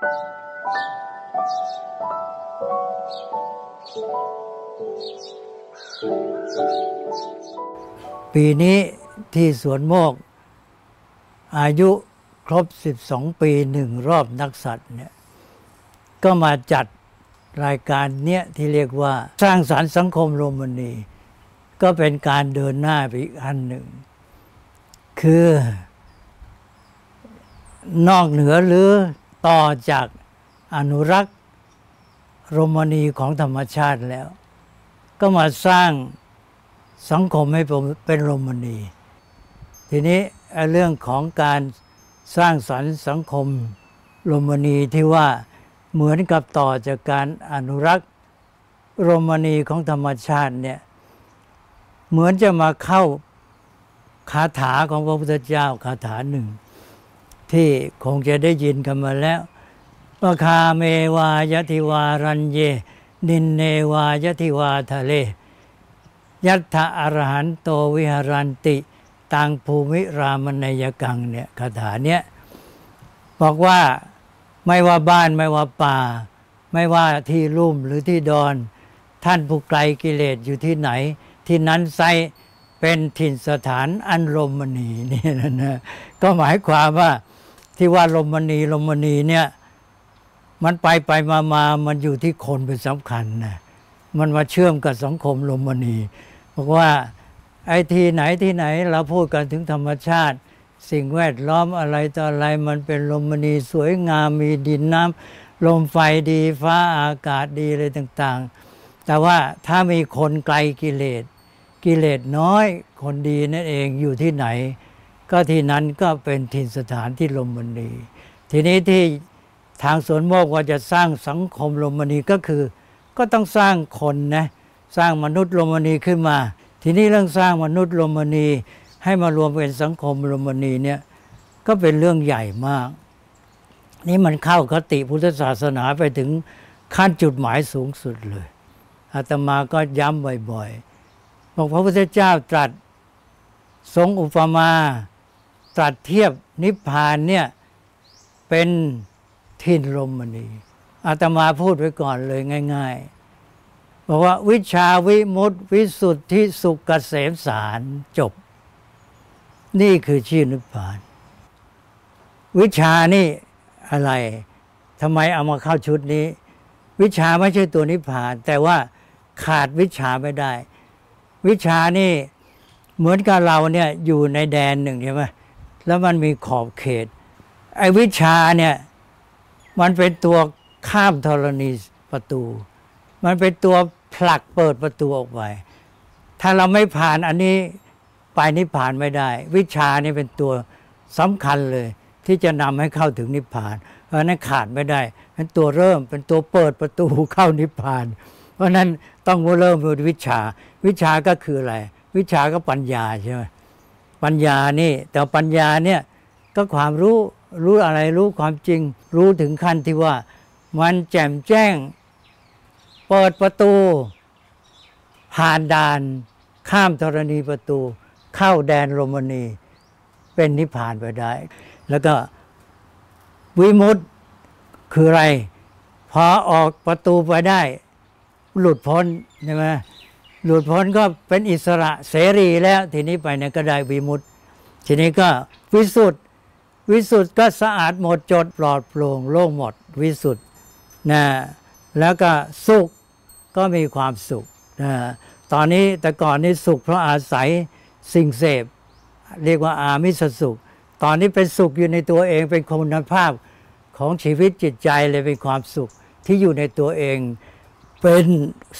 ปีนี้ที่สวนโมก อายุครบ 12 ปีหนึ่งรอบนักสัตว์เนี่ยก็มาจัดรายการเนี้ยที่เรียกว่าสร้างสารรค์สังคมโรมนี ก็เป็นการเดินหน้าไปอีกอันหนึ่ง คือนอกเหนือหรือ ต่อจากอนุรักษ์โรมนีของธรรมชาติแล้ว ก็มาสร้างสังคมให้เป็นโรมนีทีนี้เรื่องของการสร้างสรรค์สังคมโรมนีที่ว่าเหมือนกับต่อจากการอนุรักษ์โรมนีของธรรมชาติเนี่ยเหมือนจะมาเข้าคาถาของพระพุทธเจ้าคาถาหนึ่ง ที่คงจะได้ยินกันมาแล้วว่าคาเมวายติวารันเย นินเนวายติวาทะเล ยัตถะอรหันโตวิหารันติตังภูมิรามนยกังเนี่ยคาถาเนี้ยบอกว่าไม่ว่าบ้านไม่ว่าป่า ไม่ว่าที่ลุ่มหรือที่ดอน ท่านผู้ไกลกิเลสอยู่ที่ไหน ที่นั้นไซเป็นถิ่นสถานอันลมณีนี่นะนะก็หมายความว่า ที่ว่าลมมณีลมมณีเนี่ยมันไปไปมามามันอยู่ที่คนเป็นสำคัญนะมันมาเชื่อมกับสังคมลมมณีบอกว่าไอ้ที่ไหนที่ไหนเราพูดกันถึงธรรมชาติ สิ่งแวดล้อมอะไรต่ออะไรมันเป็นลมณีสวยงามมีดินน้ำลมไฟดีฟ้าอากาศดีอะไรต่าง ๆ แต่ว่าถ้ามีคนไกลกิเลสกิเลสน้อยคนดีนั่นเองอยู่ที่ไหน ก็ที่นั้นก็เป็นถิ่นสถานที่ลมมณีทีนี้ที่ทางสวนโมกว่าจะสร้างสังคมลมมณีก็คือ ก็ต้องสร้างคนนะสร้างมนุษย์ลมมณีขึ้นมา ทีนี้เรื่องสร้างมนุษย์ลมมณีให้มารวมเป็นสังคมโรมนีเนี่ยก็เป็นเรื่องใหญ่มาก นี่มันเข้าคติพุทธศาสนาไปถึงขั้นจุดหมายสูงสุดเลยอาตมาก็ย้ำบ่อยๆบอกพระพุทธเจ้าตรัสทรงอุปมา ตรัสเทียบนิพพานเนี่ยเป็นทินลมณีอาตมาพูดไว้ก่อนเลยง่าย ๆ บอกว่าวิชาวิมุตติวิสุทธิสุขเกษมสารจบ นี่คือชื่อนิพพาน วิชานี่อะไรทำไมเอามาเข้าชุดนี้ วิชาไม่ใช่ตัวนิพพาน แต่ว่าขาดวิชาไม่ได้ วิชานี่เหมือนกับเราเนี่ยอยู่ในแดนหนึ่งใช่ไหม แล้วมันมีขอบเขต ไอ้วิชาเนี่ย มันเป็นตัวข้ามธรณีประตู มันเป็นตัวผลักเปิดประตูออกไป ถ้าเราไม่ผ่านอันนี้ไปนิพพานไม่ได้ วิชานี่เป็นตัวสำคัญเลย ที่จะนำให้เข้าถึงนิพพาน เพราะนั้นขาดไม่ได้เป็นตัวเริ่มเป็นตัวเปิดประตูเข้านิพพาน เพราะนั้นต้องเริ่มด้วยวิชา วิชาก็คืออะไร วิชาก็ปัญญาใช่ไหม ปัญญานี่ แต่ปัญญาเนี่ยก็ความรู้รู้อะไรรู้ความจริง รู้ถึงขั้นที่ว่ามันแจ่มแจ้ง เปิดประตู ผ่านด่าน ข้ามธรณีประตู เข้าแดนโรมนีเป็นนิพพานไปได้ แล้วก็วิมุตต์คืออะไร พอออกประตูไปได้ หลุดพ้นใช่ไหม หลุดพ้นก็เป็นอิสระเสรีแล้ว ทีนี้ไปเนี่ยก็ได้วิมุตต์ทีนี้ก็วิสุทธ์วิสุทธ์ก็สะอาดหมดจดปลอดโปร่งโล่งหมดวิสุทธ์นะแล้วก็สุขก็มีความสุขนะตอนนี้แต่ก่อนนี้สุขเพราะอาศัยสิ่งเสพ เรียกว่าอามิสสุข ตอนนี้เป็นสุขอยู่ในตัวเองเป็นคุณภาพของชีวิตจิตใจเลยเป็นความสุขที่อยู่ในตัวเอง เป็น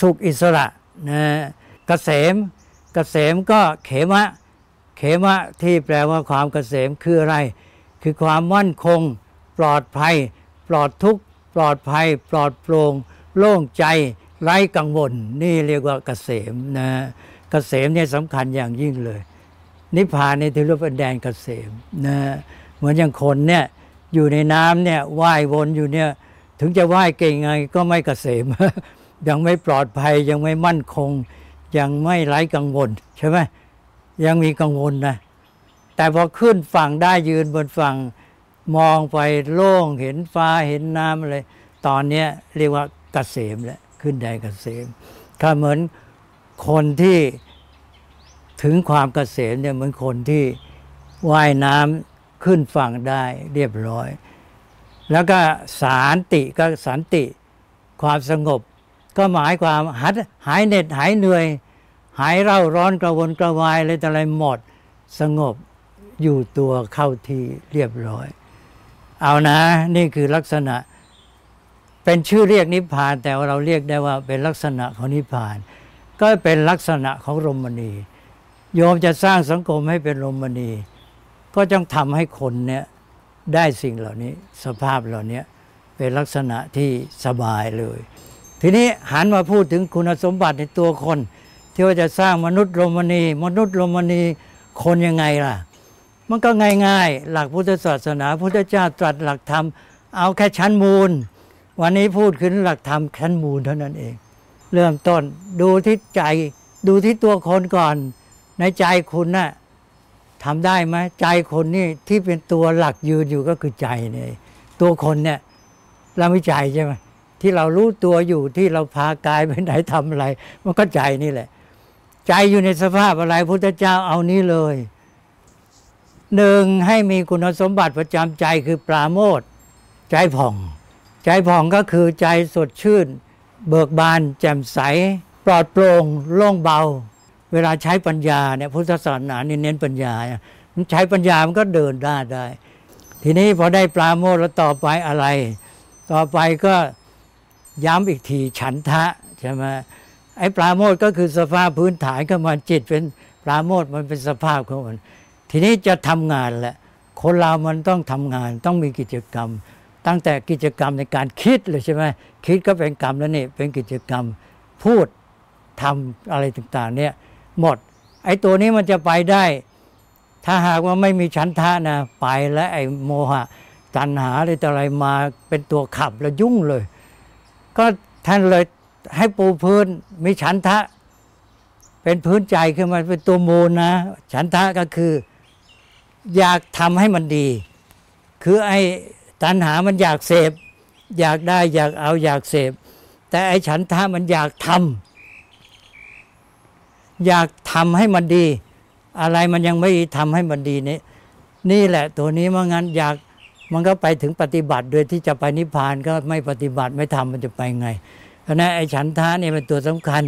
สุขอิสระ นะกะเกษมกเกษมก็เขมะ เขมะที่แปลว่าความกเกษมคืออะไร คือความมั่นคง ปลอดภัย ปลอดทุกข์ปลอดภัย ปลอดโปร่งโล่งใจไร้กังวล นี่เรียกว่าเกษมนะเกษมเนี่ยสำคัญอย่างยิ่งเลย นิพพานในที่เรียกว่าแดนเกษมนะเหมือนอย่างคนเนี่ยอยู่ในน้ำเนี่ยว่ายวนอยู่เนี่ยถึงจะว่ายเก่งไงก็ไม่เกษม ยังไม่ปลอดภัยยังไม่มั่นคง ยังไม่ไร้กังวลใช่ไหมยังมีกังวลนะ แต่พอขึ้นฝั่งได้ยืนบนฝั่งมองไปโล่งเห็นฟ้าเห็นน้ำอะไรตอนนี้เรียกว่าเกษมแล้วขึ้นได้เกษมก็เหมือนคนที่ถึงความเกษมเนี่ยเหมือนคนที่ว่ายน้ำขึ้นฝั่งได้เรียบร้อย แล้วก็สารติก็สันติ ความสงบ ก็หมายความหัดหายเหน็ดหายเหนื่อย หายเร่าร้อนกระวนกระวายอะไรแต่อะไรหมด สงบอยู่ตัวเข้าที่เรียบร้อย เอานะนี่คือลักษณะ เป็นชื่อเรียกนิพพาน แต่ว่าเราเรียกได้ว่าเป็นลักษณะของนิพพาน ก็เป็นลักษณะของรมณี โยมจะสร้างสังคมให้เป็นรมณี ก็ต้องทำให้คนเนี่ยได้สิ่งเหล่านี้ สภาพเหล่านี้เป็นลักษณะที่สบายเลย ทีนี้หันมาพูดถึงคุณสมบัติในตัวคน ที่ว่าจะสร้างมนุษย์โรมณี มนุษย์โรมณีคนยังไงล่ะ มันก็ง่ายๆ หลักพุทธศาสนาพุทธเจ้าตรัสหลักธรรม เอาแค่ชั้นมูล วันนี้พูดขึ้นหลักธรรมชั้นมูลเท่านั้นเอง เริ่มต้นดูที่ใจดูที่ตัวคนก่อน ในใจคุณน่ะทำได้ไหมใจคนนี่ที่เป็นตัวหลักยืนอยู่ก็คือใจเนี่ยตัวคนเนี่ยเราไม่ใจใช่ไหม ที่เรารู้ตัวอยู่ที่เราพากายไปไหนทำอะไร มันก็ใจนี่แหละ ใจอยู่ในสภาพอะไรพุทธเจ้าเอานี้เลยหนึ่งให้มีคุณสมบัติประจำใจคือปราโมทใจผ่อง ใจผ่องก็คือใจสดชื่น เบิกบาน แจ่มใส ปลอดโปร่งโล่งเบา เวลาใช้ปัญญาเนี่ยพุทธศาสนาเน้นปัญญามันใช้ปัญญามันก็เดินได้ได้ ทีนี้พอได้ปราโมทแล้วต่อไปอะไร ต่อไปก็ ย้ำอีกทีฉันทะใช่ไหมไอ้ปราโมทก็คือสภาพพื้นฐานก็มาจิตเป็นปราโมทมันเป็นสภาพของมัน ทีนี้จะทำงานแหละคนเรามันต้องทำงานต้องมีกิจกรรม ตั้งแต่กิจกรรมในการคิดเลยใช่ไหมคิดก็เป็นกรรมแล้วนี่เป็นกิจกรรมพูดทำอะไรต่างๆเนี่ยหมด ไอ้ตัวนี้มันจะไปได้ ถ้าหากว่าไม่มีชั้นทะนะไปแล้วไอ้โมหะตัณหาอะไรต่ออะไรมาเป็นตัวขับแล้วยุ่งเลย ก็ท่านเลยให้ปูพื้นมีฉันทะ เป็นพื้นใจขึ้นมาเป็นตัวมูลนะ ฉันทะก็คืออยากทำให้มันดี คือไอ้ตัณหามันอยากเสพ อยากได้อยากเอาอยากเสพ แต่ไอ้ฉันทะมันอยากทำอยากทำให้มันดี อะไรมันยังไม่ทำให้มันดีนี่นี่แหละตัวนี้มันงั้นอยาก มันก็ไปถึงปฏิบัติโดยที่จะไปนิพพานก็ไม่ปฏิบัติไม่ทำมันจะไปไง เพราะนั้นไอ้ฉันทะนี่เป็นตัวสำคัญ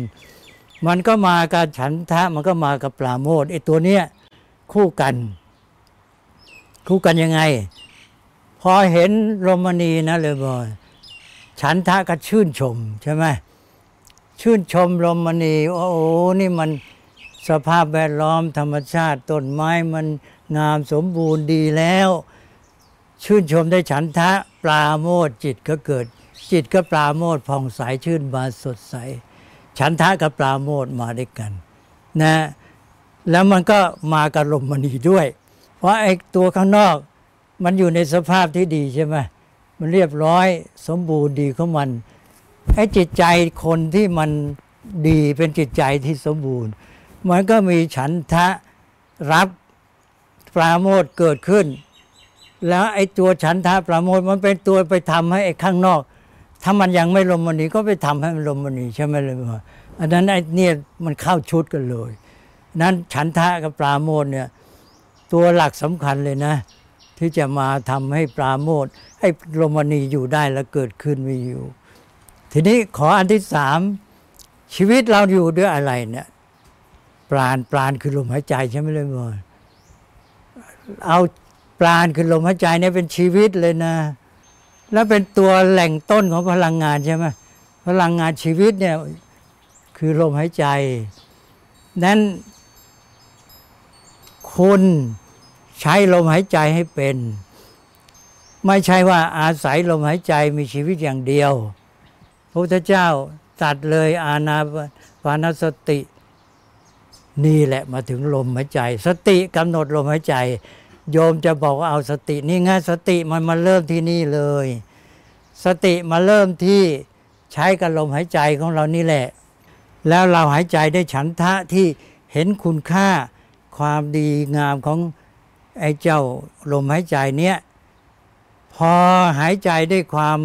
มันก็มากับฉันทะมันก็มากับปราโมทไอ้ตัวเนี้ยคู่กัน คู่กันยังไง พอเห็นโรมณีนะเลยบอยฉันทะก็ชื่นชมใช่ไหมชื่นชมโรมณีโอ้โหนี่มันสภาพแวดล้อมธรรมชาติต้นไม้มันงามสมบูรณ์ดีแล้ว ชื่นชมได้ฉันทะปราโมทจิตก็เกิด จิตก็ปราโมทผ่องใสชื่นบานสดใส ฉันทะกับปราโมทมาด้วยกันนะแล้วมันก็มากับลมมณีด้วย เพราะไอ้ตัวข้างนอกมันอยู่ในสภาพที่ดีใช่ไหมมันเรียบร้อยสมบูรณ์ดีของมันไอ้จิตใจคนที่มันดีเป็นจิตใจที่สมบูรณ์ มันก็มีฉันทะรับปราโมทเกิดขึ้น แล้วไอ้ตัวฉันทะปราโมทมันเป็นตัวไปทำให้ไอ้ข้างนอก ถ้ามันยังไม่ลมมณีก็ไปทำให้มันลมมณีใช่ไหมเลยว่าอันนั้นไอ้เนี่ยมันเข้าชุดกันเลย นั้นฉันทะกับปราโมทเนี่ยตัวหลักสำคัญเลยนะ ที่จะมาทำให้ปราโมทให้ลมมณีอยู่ได้แล้วเกิดขึ้นมีอยู่ ทีนี้ขออันที่สามชีวิตเราอยู่ด้วยอะไรเนี่ยปราณปราณคือลมหายใจใช่ไหมเลยบอยเอา ปราณคือลมหายใจเนี่ยเป็นชีวิตเลยนะ แล้วเป็นตัวแหล่งต้นของพลังงานใช่ไหมพลังงานชีวิตเนี่ยคือลมหายใจ นั้นคุณใช้ลมหายใจให้เป็น ไม่ใช่ว่าอาศัยลมหายใจมีชีวิตอย่างเดียวพระพุทธเจ้าตัดเลยอาณาปานสติ นี่แหละมาถึงลมหายใจ สติกำหนดลมหายใจ โยมจะบอกว่าเอาสตินี่ไงสติมันมาเริ่มที่นี่เลย สติมาเริ่มที่ใช้กับลมหายใจของเรานี่แหละ แล้วเราหายใจได้ฉันทะที่เห็นคุณค่าความดีงามของไอ้เจ้าลมหายใจเนี้ยพอหายใจได้ความ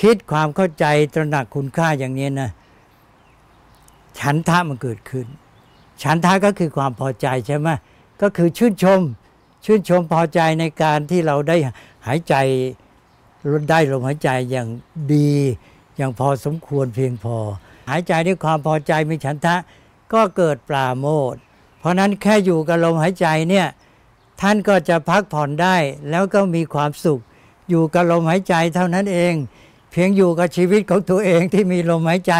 คิดความเข้าใจตระหนักคุณค่าอย่างนี้นะฉันทะมันเกิดขึ้น ฉันทะก็คือความพอใจใช่ไหมก็คือชื่นชม ชื่นชมพอใจในการที่เราได้หายใจได้ลมหายใจอย่างดี อย่างพอสมควรเพียงพอ หายใจด้วยความพอใจมีฉันทะก็เกิดปราโมทเพราะนั้นแค่อยู่กับลมหายใจเนี่ยท่านก็จะพักผ่อนได้แล้วก็มีความสุข อยู่กับลมหายใจเท่านั้นเอง เพียงอยู่กับชีวิตของตัวเองที่มีลมหายใจ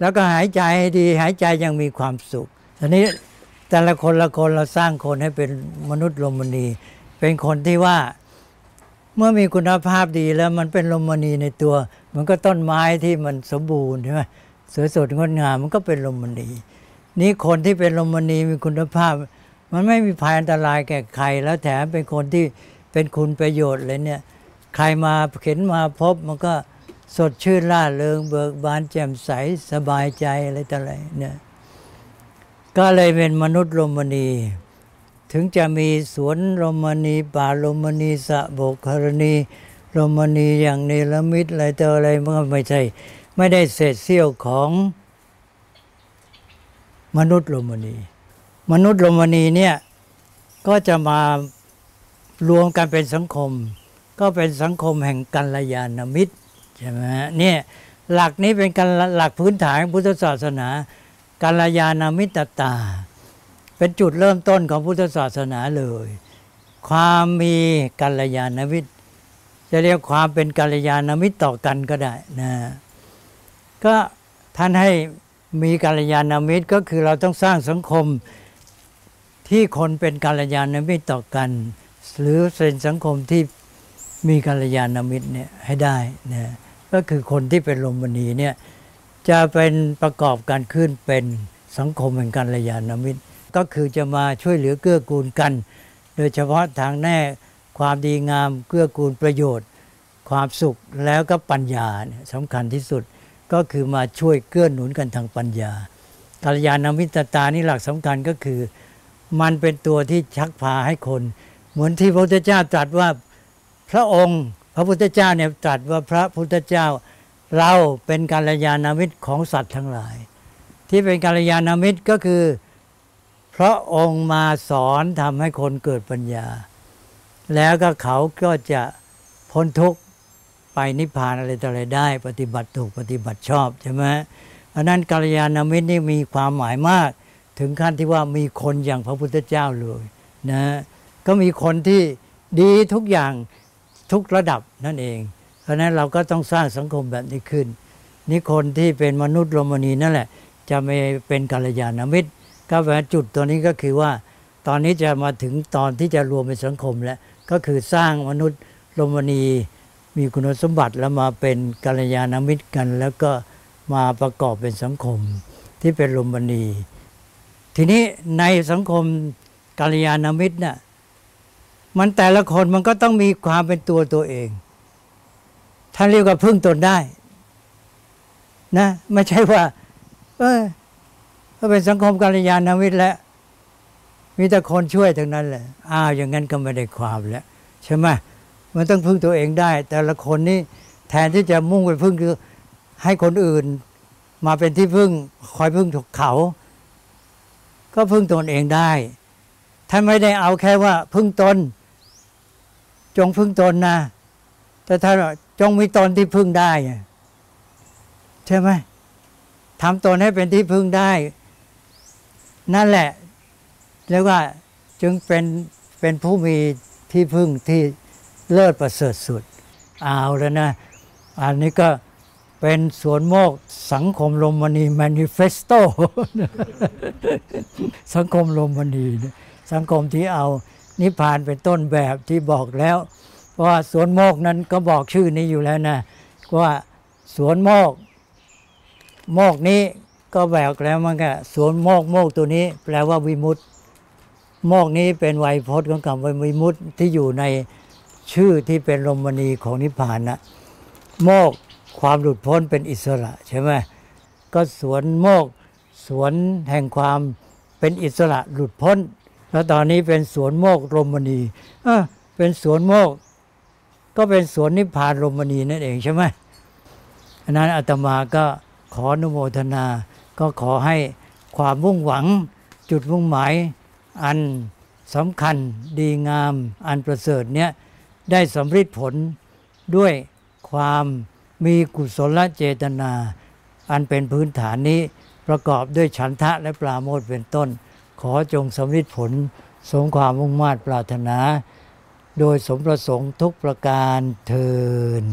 แล้วก็หายใจให้ดีหายใจยังมีความสุขทีนี้ แต่ละคนละคนเราสร้างคนให้เป็นมนุษย์ลมณีเป็นคนที่ว่าเมื่อมีคุณภาพดีแล้วมันเป็นลมณีในตัว มันก็ต้นไม้ที่มันสมบูรณ์ใช่ไหมสวยสดงดงามมันก็เป็นลมณีนี่คนที่เป็นลมณีมีคุณภาพ มันไม่มีภัยอันตรายแก่ใคร แล้วแถมเป็นคนที่เป็นคุณประโยชน์เลยเนี่ยใครมาเข็นมาพบมันก็สดชื่นล่าเริงเบิกบานแจ่มใสสบายใจอะไรต่ออะไรเนี่ย ก็เลยเป็นมนุษย์ลมณี ถึงจะมีสวนลมณีป่าลมณีสะโบกครณีลมณีอย่างเนรมิตอะไรต่ออะไรมันก็ไม่ใช่ ไม่ได้เศษเสี้ยวของมนุษย์ลมณี มนุษย์ลมณีเนี่ยก็จะมารวมกันเป็นสังคม ก็เป็นสังคมแห่งกัลยาณมิตรใช่ไหมเนี่ยหลักนี้เป็นการหลักพื้นฐานพุทธศาสนา กัลยาณมิตตา เป็นจุดเริ่มต้นของพุทธศาสนาเลย ความมีกัลยาณมิตร จะเรียกความเป็นกัลยาณมิตรต่อกันก็ได้นะก็ท่านให้มีกัลยาณมิตรก็คือเราต้องสร้างสังคมที่คนเป็นกัลยาณมิตรต่อกัน หรือเป็นสังคมที่มีกัลยาณมิตรเนี่ยให้ได้นะก็คือคนที่เป็นลมณีเนี่ย จะเป็นประกอบการขึ้นเป็นสังคมแห่งกัลยาณมิตร ก็คือจะมาช่วยเหลือเกื้อกูลกัน โดยเฉพาะทางแน่ความดีงามเกื้อกูลประโยชน์ ความสุขแล้วก็ปัญญาสำคัญที่สุดก็คือมาช่วยเกื้อหนุนกันทางปัญญากัลยาณมิตรตานี่หลักสำคัญก็คือ มันเป็นตัวที่ชักพาให้คน เหมือนที่พระพุทธเจ้าตรัสว่าพระองค์ พระพุทธเจ้าเนี่ยตรัสว่าพระพุทธเจ้า เราเป็นกัลยาณมิตรของสัตว์ทั้งหลาย ที่เป็นกัลยาณมิตรก็คือ พระองค์มาสอนทำให้คนเกิดปัญญา แล้วก็เขาก็จะพ้นทุกข์ไปนิพพานอะไรต่ออะไรได้ ปฏิบัติถูกปฏิบัติชอบใช่ไหมเพราะนั้นกัลยาณมิตรนี่มีความหมายมาก ถึงขั้นที่ว่ามีคนอย่างพระพุทธเจ้าเลยนะก็มีคนที่ดีทุกอย่างทุกระดับนั่นเอง ราะนั้นเราก็ต้องสร้างสังคมแบบนี้ขึ้น นี่คนที่เป็นมนุษย์โรมนีนั่นแหละ จะไม่เป็นกัลยาณมิตรก็แปลจุดตัวนี้ก็คือว่า ตอนนี้จะมาถึงตอนที่จะรวมเป็นสังคมแล้วก็คือสร้างมนุษย์โรมนีมีคุณสมบัติแล้วมาเป็นกัลยาณมิตรกัน แล้วก็มาประกอบเป็นสังคมที่เป็นโรมนี ทีนี้ในสังคมกัลยาณมิตรน่ะมันแต่ละคนมันก็ต้องมีความเป็นตัวตัวเอง ท่านเรียกว่าพึ่งตนได้ นะไม่ใช่ว่า เออก็เป็นสังคมกัลยาณมิตรแล้วมีแต่คนช่วยทั้งนั้นแหละอ้าวอย่างนั้นก็ไม่ได้ความแล้วใช่ไหมมันต้องพึ่งตัวเองได้ แต่ละคนนี่แทนที่จะมุ่งไปพึ่งคือให้คนอื่น มาเป็นที่พึ่ง คอยพึ่งถูกเขา ก็พึ่งตนเองได้ท่านไม่ได้เอาแค่ว่า พึ่งตน จงพึ่งตนนะ แต่ถ้านจงมีตนที่พึ่งได้ใช่ไหมทำตนให้เป็นที่พึ่งได้ นั่นแหละเรียกว่าจึงเป็นเป็นผู้มีที่พึ่งที่เลิศประเสริฐสุด เอาแล้วนะ อันนี้ก็เป็นสวนโมกสังคมลมมณีแมนิเฟสโตสังคมลมมณีสังคมที่เอานิพพานเป็นต้นแบบที่บอกแล้ว ว่าสวนโมกนั้นก็บอกชื่อนี้อยู่แล้วนะว่าสวนโมก โมกนี้ก็แบกแล้วมันก็สวนโมกโมกตัวนี้ แปลว่าวิมุตต์โมกนี้เป็นไวยพจน์ของคำว่าวิมุตต์ที่อยู่ในชื่อที่เป็นลมณีของนิพพานนะโมกความหลุดพ้นเป็นอิสระใช่ไหมก็สวนโมกสวนแห่งความเป็นอิสระหลุดพ้น แล้วตอนนี้เป็นสวนโมกรมณีเป็นสวนโมก ก็เป็นสวนนิพพานรมณีนั่นเองใช่ไหมอันนั้นอาตมาก็ขออนุโมทนา ก็ขอให้ความมุ่งหวังจุดมุ่งหมาย อันสำคัญดีงาม อันประเสริฐเนี้ยได้สำเร็จผลด้วยความมีกุศลเจตนา อันเป็นพื้นฐานนี้ประกอบด้วยฉันทะและปราโมทเป็นต้น ขอจงสำเร็จผล สมความมุ่งมา่ปรารถนา โดยสมประสงค์ทุกประการเทิน